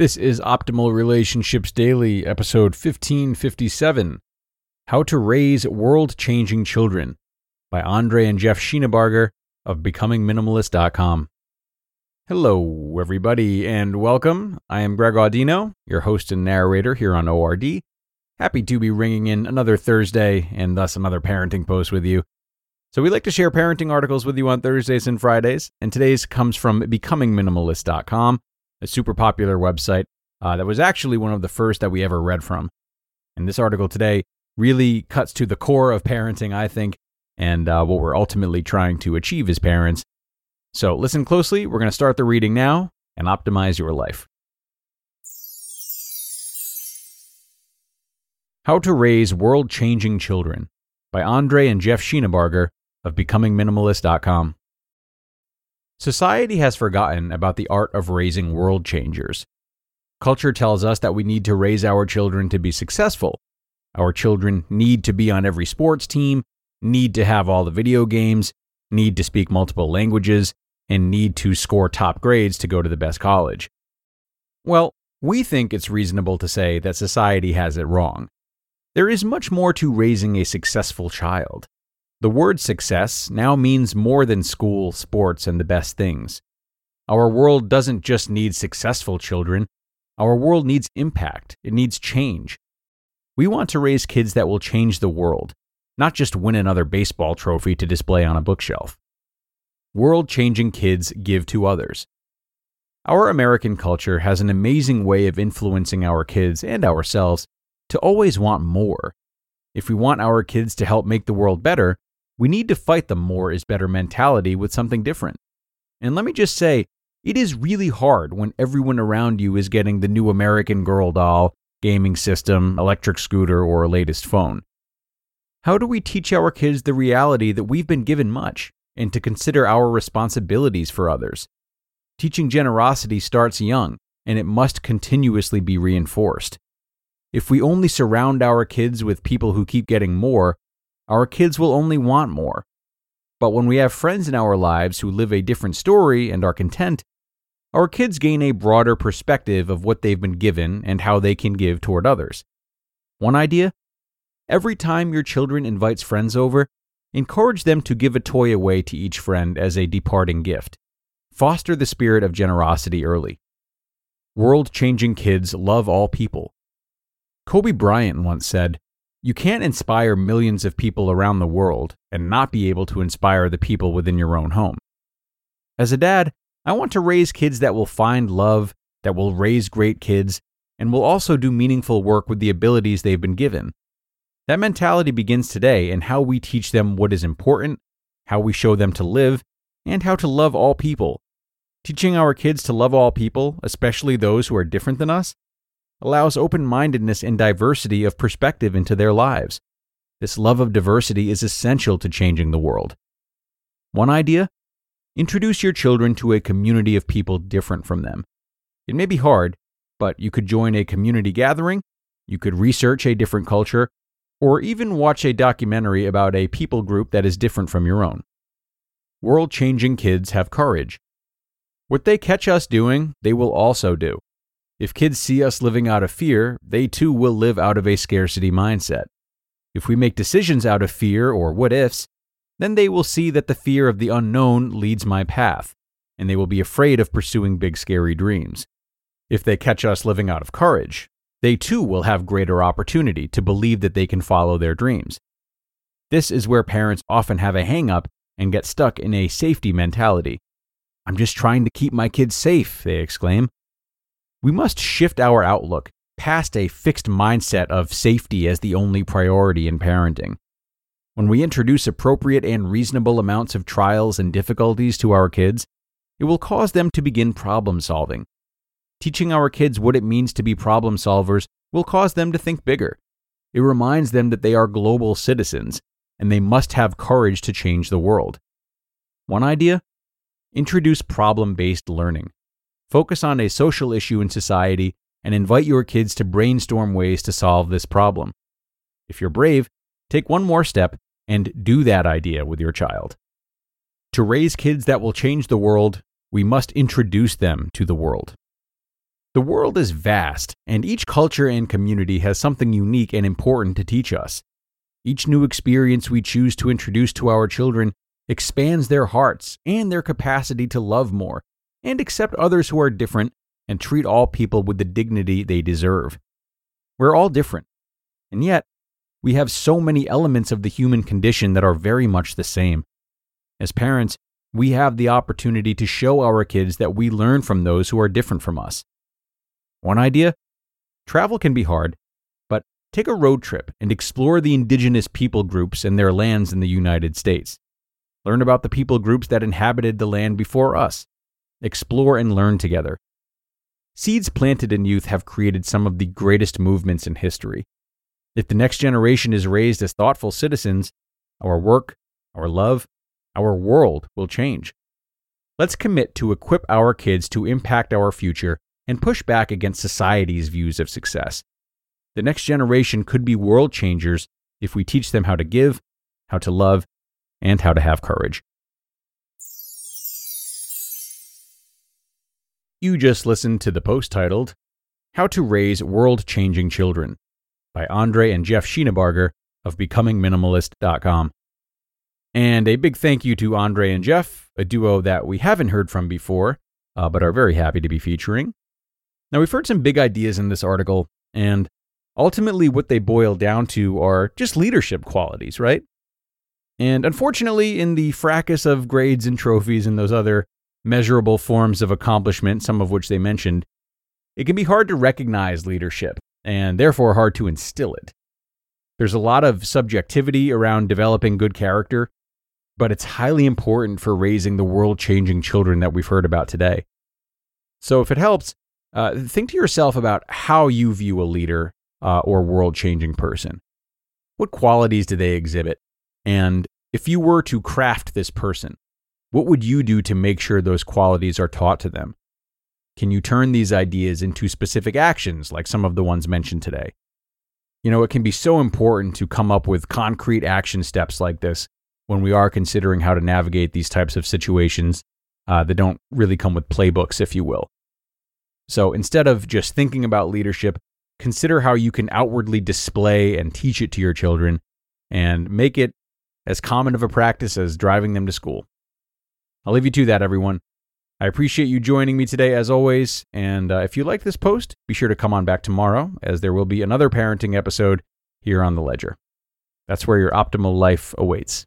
This is Optimal Relationships Daily, episode 1557 How to Raise World Changing Children by Andre and Jeff Schienebarger of BecomingMinimalist.com. Hello, everybody, and welcome. I am Greg Audino, your host and narrator here on ORD. Happy to be ringing in another Thursday and thus another parenting post with you. So, we like to share parenting articles with you on Thursdays and Fridays, and today's comes from BecomingMinimalist.com a super popular website uh, that was actually one of the first that we ever read from. And this article today really cuts to the core of parenting, I think, and uh, what we're ultimately trying to achieve as parents. So listen closely. We're going to start the reading now and optimize your life. How to Raise World Changing Children by Andre and Jeff Schienebarger of BecomingMinimalist.com. Society has forgotten about the art of raising world changers. Culture tells us that we need to raise our children to be successful. Our children need to be on every sports team, need to have all the video games, need to speak multiple languages, and need to score top grades to go to the best college. Well, we think it's reasonable to say that society has it wrong. There is much more to raising a successful child. The word success now means more than school, sports, and the best things. Our world doesn't just need successful children, our world needs impact, it needs change. We want to raise kids that will change the world, not just win another baseball trophy to display on a bookshelf. World changing kids give to others. Our American culture has an amazing way of influencing our kids and ourselves to always want more. If we want our kids to help make the world better, we need to fight the more is better mentality with something different. And let me just say, it is really hard when everyone around you is getting the new American Girl doll, gaming system, electric scooter, or latest phone. How do we teach our kids the reality that we've been given much and to consider our responsibilities for others? Teaching generosity starts young, and it must continuously be reinforced. If we only surround our kids with people who keep getting more, our kids will only want more. But when we have friends in our lives who live a different story and are content, our kids gain a broader perspective of what they've been given and how they can give toward others. One idea? Every time your children invites friends over, encourage them to give a toy away to each friend as a departing gift. Foster the spirit of generosity early. World changing kids love all people. Kobe Bryant once said, you can't inspire millions of people around the world and not be able to inspire the people within your own home. As a dad, I want to raise kids that will find love, that will raise great kids, and will also do meaningful work with the abilities they've been given. That mentality begins today in how we teach them what is important, how we show them to live, and how to love all people. Teaching our kids to love all people, especially those who are different than us, allows open mindedness and diversity of perspective into their lives. This love of diversity is essential to changing the world. One idea introduce your children to a community of people different from them. It may be hard, but you could join a community gathering, you could research a different culture, or even watch a documentary about a people group that is different from your own. World changing kids have courage. What they catch us doing, they will also do. If kids see us living out of fear, they too will live out of a scarcity mindset. If we make decisions out of fear or what ifs, then they will see that the fear of the unknown leads my path, and they will be afraid of pursuing big scary dreams. If they catch us living out of courage, they too will have greater opportunity to believe that they can follow their dreams. This is where parents often have a hang up and get stuck in a safety mentality. I'm just trying to keep my kids safe, they exclaim. We must shift our outlook past a fixed mindset of safety as the only priority in parenting. When we introduce appropriate and reasonable amounts of trials and difficulties to our kids, it will cause them to begin problem solving. Teaching our kids what it means to be problem solvers will cause them to think bigger. It reminds them that they are global citizens and they must have courage to change the world. One idea? Introduce problem based learning. Focus on a social issue in society and invite your kids to brainstorm ways to solve this problem. If you're brave, take one more step and do that idea with your child. To raise kids that will change the world, we must introduce them to the world. The world is vast, and each culture and community has something unique and important to teach us. Each new experience we choose to introduce to our children expands their hearts and their capacity to love more and accept others who are different and treat all people with the dignity they deserve. We're all different, and yet we have so many elements of the human condition that are very much the same. As parents, we have the opportunity to show our kids that we learn from those who are different from us. One idea travel can be hard, but Take a road trip and explore the indigenous people groups and their lands in the United States. Learn about the people groups that inhabited the land before us. Explore and learn together. Seeds planted in youth have created some of the greatest movements in history. If the next generation is raised as thoughtful citizens, our work, our love, our world will change. Let's commit to equip our kids to impact our future and push back against society's views of success. The next generation could be world changers if we teach them how to give, how to love, and how to have courage. You just listened to the post titled, How to Raise World Changing Children by Andre and Jeff Sheenabarger of BecomingMinimalist.com. And a big thank you to Andre and Jeff, a duo that we haven't heard from before, uh, but are very happy to be featuring. Now, we've heard some big ideas in this article, and ultimately what they boil down to are just leadership qualities, right? And unfortunately, in the fracas of grades and trophies and those other measurable forms of accomplishment, some of which they mentioned, it can be hard to recognize leadership and therefore hard to instill it. There's a lot of subjectivity around developing good character, but it's highly important for raising the world changing children that we've heard about today. So, if it helps, uh, think to yourself about how you view a leader uh, or world changing person? What qualities do they exhibit? And if you were to craft this person, what would you do to make sure those qualities are taught to them? Can you turn these ideas into specific actions like some of the ones mentioned today? You know, it can be so important to come up with concrete action steps like this when we are considering how to navigate these types of situations uh, that don't really come with playbooks, if you will. So instead of just thinking about leadership, consider how you can outwardly display and teach it to your children and make it as common of a practice as driving them to school. I'll leave you to that, everyone. I appreciate you joining me today, as always. And uh, if you like this post, be sure to come on back tomorrow, as there will be another parenting episode here on the Ledger. That's where your optimal life awaits.